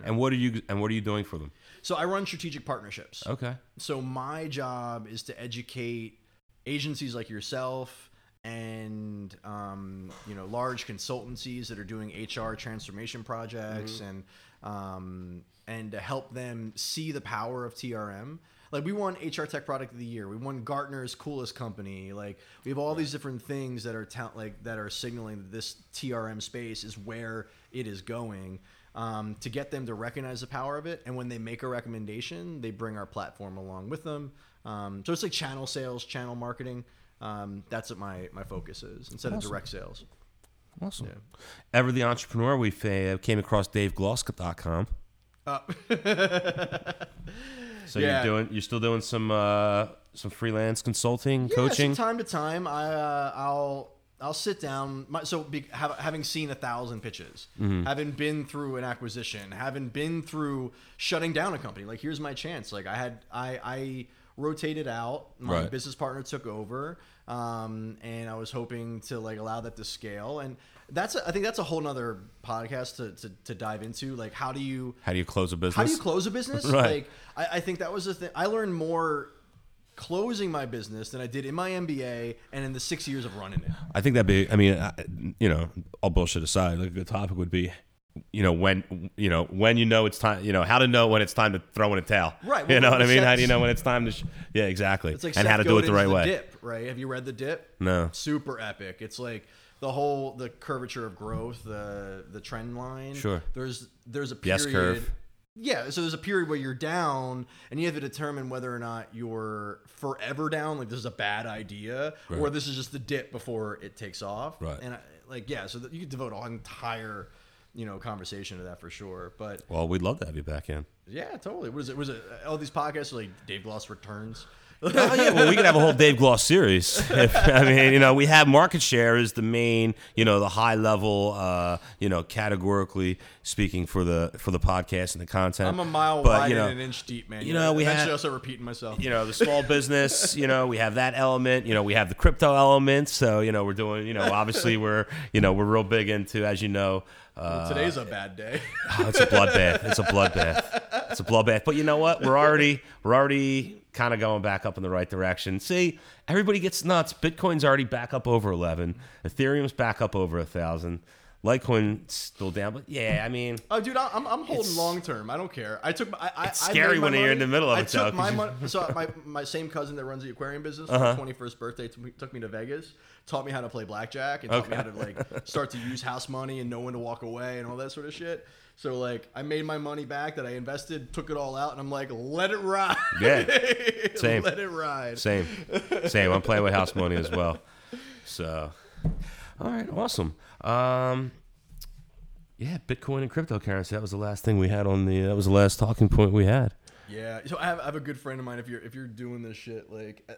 S1: And what are you and what are you doing for them?
S2: So I run strategic partnerships.
S1: Okay.
S2: So my job is to educate agencies like yourself and um, you know large consultancies that are doing HR transformation projects and um, and to help them see the power of TRM. Like we won HR Tech Product of the Year. We won Gartner's coolest company. Like we have all these different things that are ta- like that are signaling that this TRM space is where it is going. Um, to get them to recognize the power of it, and when they make a recommendation, they bring our platform along with them. Um, so it's like channel sales, channel marketing. Um, that's what my my focus is instead of direct sales.
S1: Awesome.
S2: Yeah.
S1: Ever the entrepreneur, we uh, came across DaveGloss.com.
S2: Uh,
S1: So
S2: Yeah.
S1: you're doing, you're still doing some uh, some freelance consulting,
S2: Yeah,
S1: coaching.
S2: from time to time, I uh, I'll I'll sit down. My, so be, have, having seen a thousand pitches,
S1: Mm-hmm.
S2: having been through an acquisition, having been through shutting down a company. Like here's my chance. Like I had I I rotated out. My
S1: Right.
S2: business partner took over, um, and I was hoping to like allow that to scale. And that's a, I think that's a whole nother podcast to, to to dive into. Like how do you
S1: How do you close a business?
S2: how do you close a business?
S1: Right.
S2: Like I, I think that was the thing. I learned more closing my business than I did in my MBA and in the six years of running it.
S1: I think that'd be. I mean, I, you know, all bullshit aside, like a good topic would be, you know, when you know when you know it's time. You know, how to know when it's time to throw in a towel.
S2: Right,
S1: You know what I mean?
S2: Seth-
S1: How do you know when it's time to? Sh- yeah, exactly.
S2: It's like
S1: and
S2: Seth
S1: how to do it the right way.
S2: Dip, right? Have you read the Dip?
S1: No.
S2: Super epic. It's like the whole the curvature of growth, the the trend line.
S1: Sure.
S2: There's there's a period.
S1: The S curve.
S2: Yeah, so there's a period where you're down, and you have to determine whether or not you're forever down, like this is a bad idea, or this is just the dip before it takes off.
S1: Right.
S2: And I, like, yeah, so you could devote an entire, you know, conversation to that for sure. But
S1: Well, we'd love to have you back in.
S2: yeah, totally. Was it? Was it all these podcasts like Dave Gloss returns?
S1: Oh yeah, well we could have a whole Dave Gloss series. If, I mean, you know, we have market share is the main, you know, the high level, uh, you know, categorically speaking for the for the podcast and the content.
S2: I'm a mile
S1: But,
S2: wide
S1: you know,
S2: and an inch deep, man.
S1: you know, we
S2: eventually
S1: had-
S2: repeating myself.
S1: you know the small business you know we have that element you know we have the crypto element so you know we're doing you know obviously we're you know we're real big into as you know uh,
S2: Today's a bad day.
S1: oh, it's a bloodbath it's a bloodbath it's a bloodbath but you know what we're already we're already kind of going back up in the right direction see everybody gets nuts bitcoin's already back up over 11 ethereum's back up over a thousand litecoin's still down but yeah i mean
S2: Oh, dude, I- I'm, I'm holding long term. I don't care. I took. my- I, I,
S1: It's scary when you're in
S2: money.
S1: the middle of
S2: I
S1: it,
S2: took
S1: though, 'cause
S2: my money. So my, my same cousin that runs the aquarium business,
S1: Uh-huh.
S2: for my 21st birthday, took me, took me to Vegas, taught me how to play blackjack, and taught me how to like start to use house money and know when to walk away and all that sort of shit. So like, I made my money back that I invested, took it all out, and I'm like, let it ride.
S1: Yeah. Same.
S2: let it ride.
S1: Same, same. I'm playing with house money as well. So, all right, awesome. Um, yeah, Bitcoin and cryptocurrency. That was the last thing we had on the. That was the last talking point we had.
S2: Yeah. So I have, I have a good friend of mine. If you're if you're doing this shit, like, uh,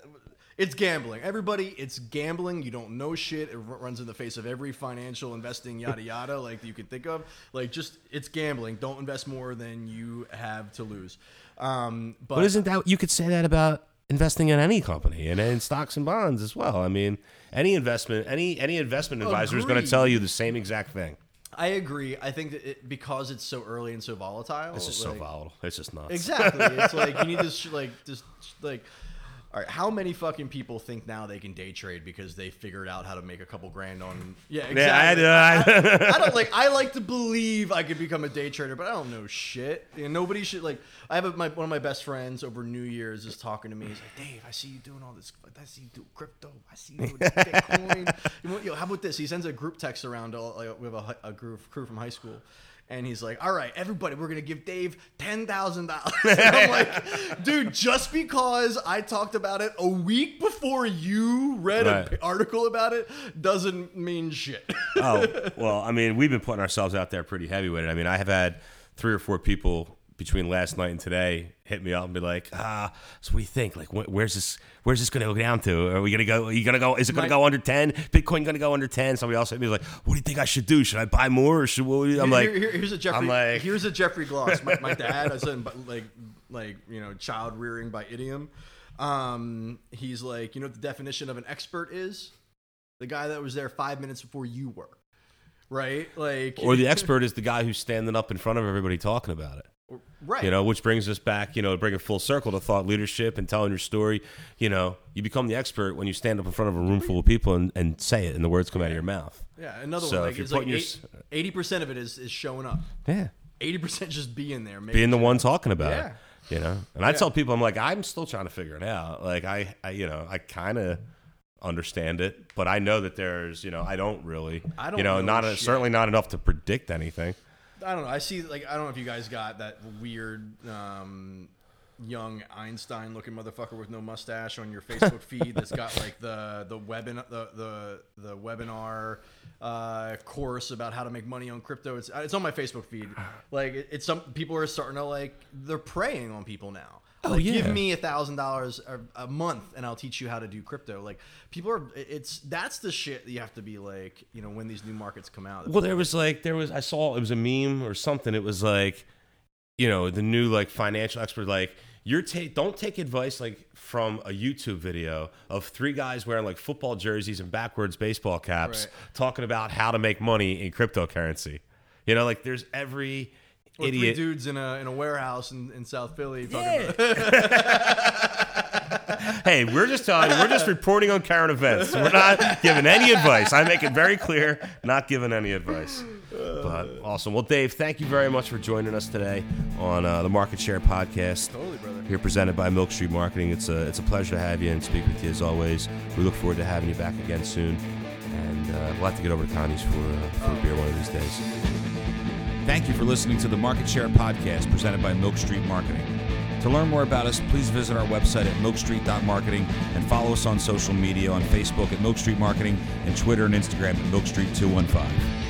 S2: it's gambling. Everybody, it's gambling. You don't know shit. It r- runs in the face of every financial investing yada yada like you could think of. Like, just it's gambling. Don't invest more than you have to lose. Um, but,
S1: But isn't that you could say that about investing in any company and in stocks and bonds as well? I mean, any investment, any any investment advisor is going to tell you the same exact thing.
S2: I agree. I think that it, because it's so early and so volatile.
S1: It's just so volatile. It's just nuts.
S2: Exactly. It's like you need to sh- like just like. All right, how many fucking people think now they can day trade because they figured out how to make a couple grand on? Yeah, exactly.
S1: Yeah, I, I,
S2: I don't like. I like to believe I could become a day trader, but I don't know shit. You know, nobody should like. I have a, my one of my best friends over New Year's is talking to me. He's like, Dave, I see you doing all this. I see you do crypto. I see you doing Bitcoin. you know, yo, how about this? He sends a group text around. All, like, we have a, a group crew from high school. And he's like, "All right, everybody, we're gonna give Dave ten thousand dollars." I'm like, "Dude, just because I talked about it a week before you read
S1: Right.
S2: an article about it doesn't mean shit."
S1: oh well, I mean, we've been putting ourselves out there pretty heavy with it. I mean, I have had three or four people between last night and today hit me up and be like, "Ah, so what do you think? Like, wh- where's this? Where's this going to go down to? Are we going to go? Are you going to go? Is it going to go under ten? Bitcoin going to go under ten? Somebody else hit me like, "What do you think I should do? Should I buy more or should?" What, I'm like,
S2: Here- here- here's a Jeffrey.
S1: I'm like,
S2: here's a Jeffrey Gloss. My, my dad, I said, but like, like you know, child rearing by idiom. Um, he's like, you know, what the definition of an expert is the guy that was there five minutes before you were, right? Like,
S1: or the expert is the guy who's standing up in front of everybody talking about it.
S2: Right?
S1: You know, which brings us back, you know, to bring it full circle to thought leadership and telling your story. You know, you become the expert when you stand up in front of a room full of people and, and say it and the words come out of your mouth.
S2: yeah. Another
S1: So
S2: one.
S1: if you're
S2: it's like
S1: putting your
S2: eighty percent of it is is showing up.
S1: Yeah.
S2: Eighty percent just being there,
S1: Being the one talking about
S2: Yeah.
S1: it. You know? And I tell people, I'm like, I'm still trying to figure it out. Like, I, I you know, I kind of understand it, but I know that there's, you know, I don't really.
S2: I don't
S1: You know,
S2: know
S1: not a, certainly not enough to predict anything.
S2: I don't know. I see like I don't know if you guys got that weird um, young Einstein looking motherfucker with no mustache on your Facebook feed that's got like the the webin the the the webinar uh, course about how to make money on crypto. It's it's on my Facebook feed. Like it, it's some people are starting to like they're preying on people now.
S1: Oh,
S2: like,
S1: yeah.
S2: give me a thousand dollars a month and I'll teach you how to do crypto. Like people are, it's that's the shit that you have to be like, you know, when these new markets come out.
S1: Well, there was like there was I saw it was a meme or something. It was like, you know, the new like financial expert like you're take don't take advice like from a YouTube video of three guys wearing like football jerseys and backwards baseball caps
S2: Right.
S1: talking about how to make money in cryptocurrency. You know, like there's every
S2: Or three
S1: idiot.
S2: dudes in a in a warehouse in, in South Philly talking
S1: Yeah.
S2: about
S1: hey, we're just telling you, we're just reporting on current events. We're not giving any advice. I make it very clear, not giving any advice. But awesome. Well, Dave, thank you very much for joining us today on uh, the Market Share Podcast.
S2: Totally, brother.
S1: Here presented by Milk Street Marketing. It's a it's a pleasure to have you and speak with you as always. We look forward to having you back again soon, and uh, we'll have to get over to Connie's for uh, for a beer one of these days.
S3: Thank you for listening to the Market Share Podcast presented by Milk Street Marketing. To learn more about us, please visit our website at milkstreet.marketing and follow us on social media on Facebook at Milk Street Marketing and Twitter and Instagram at Milk Street 215.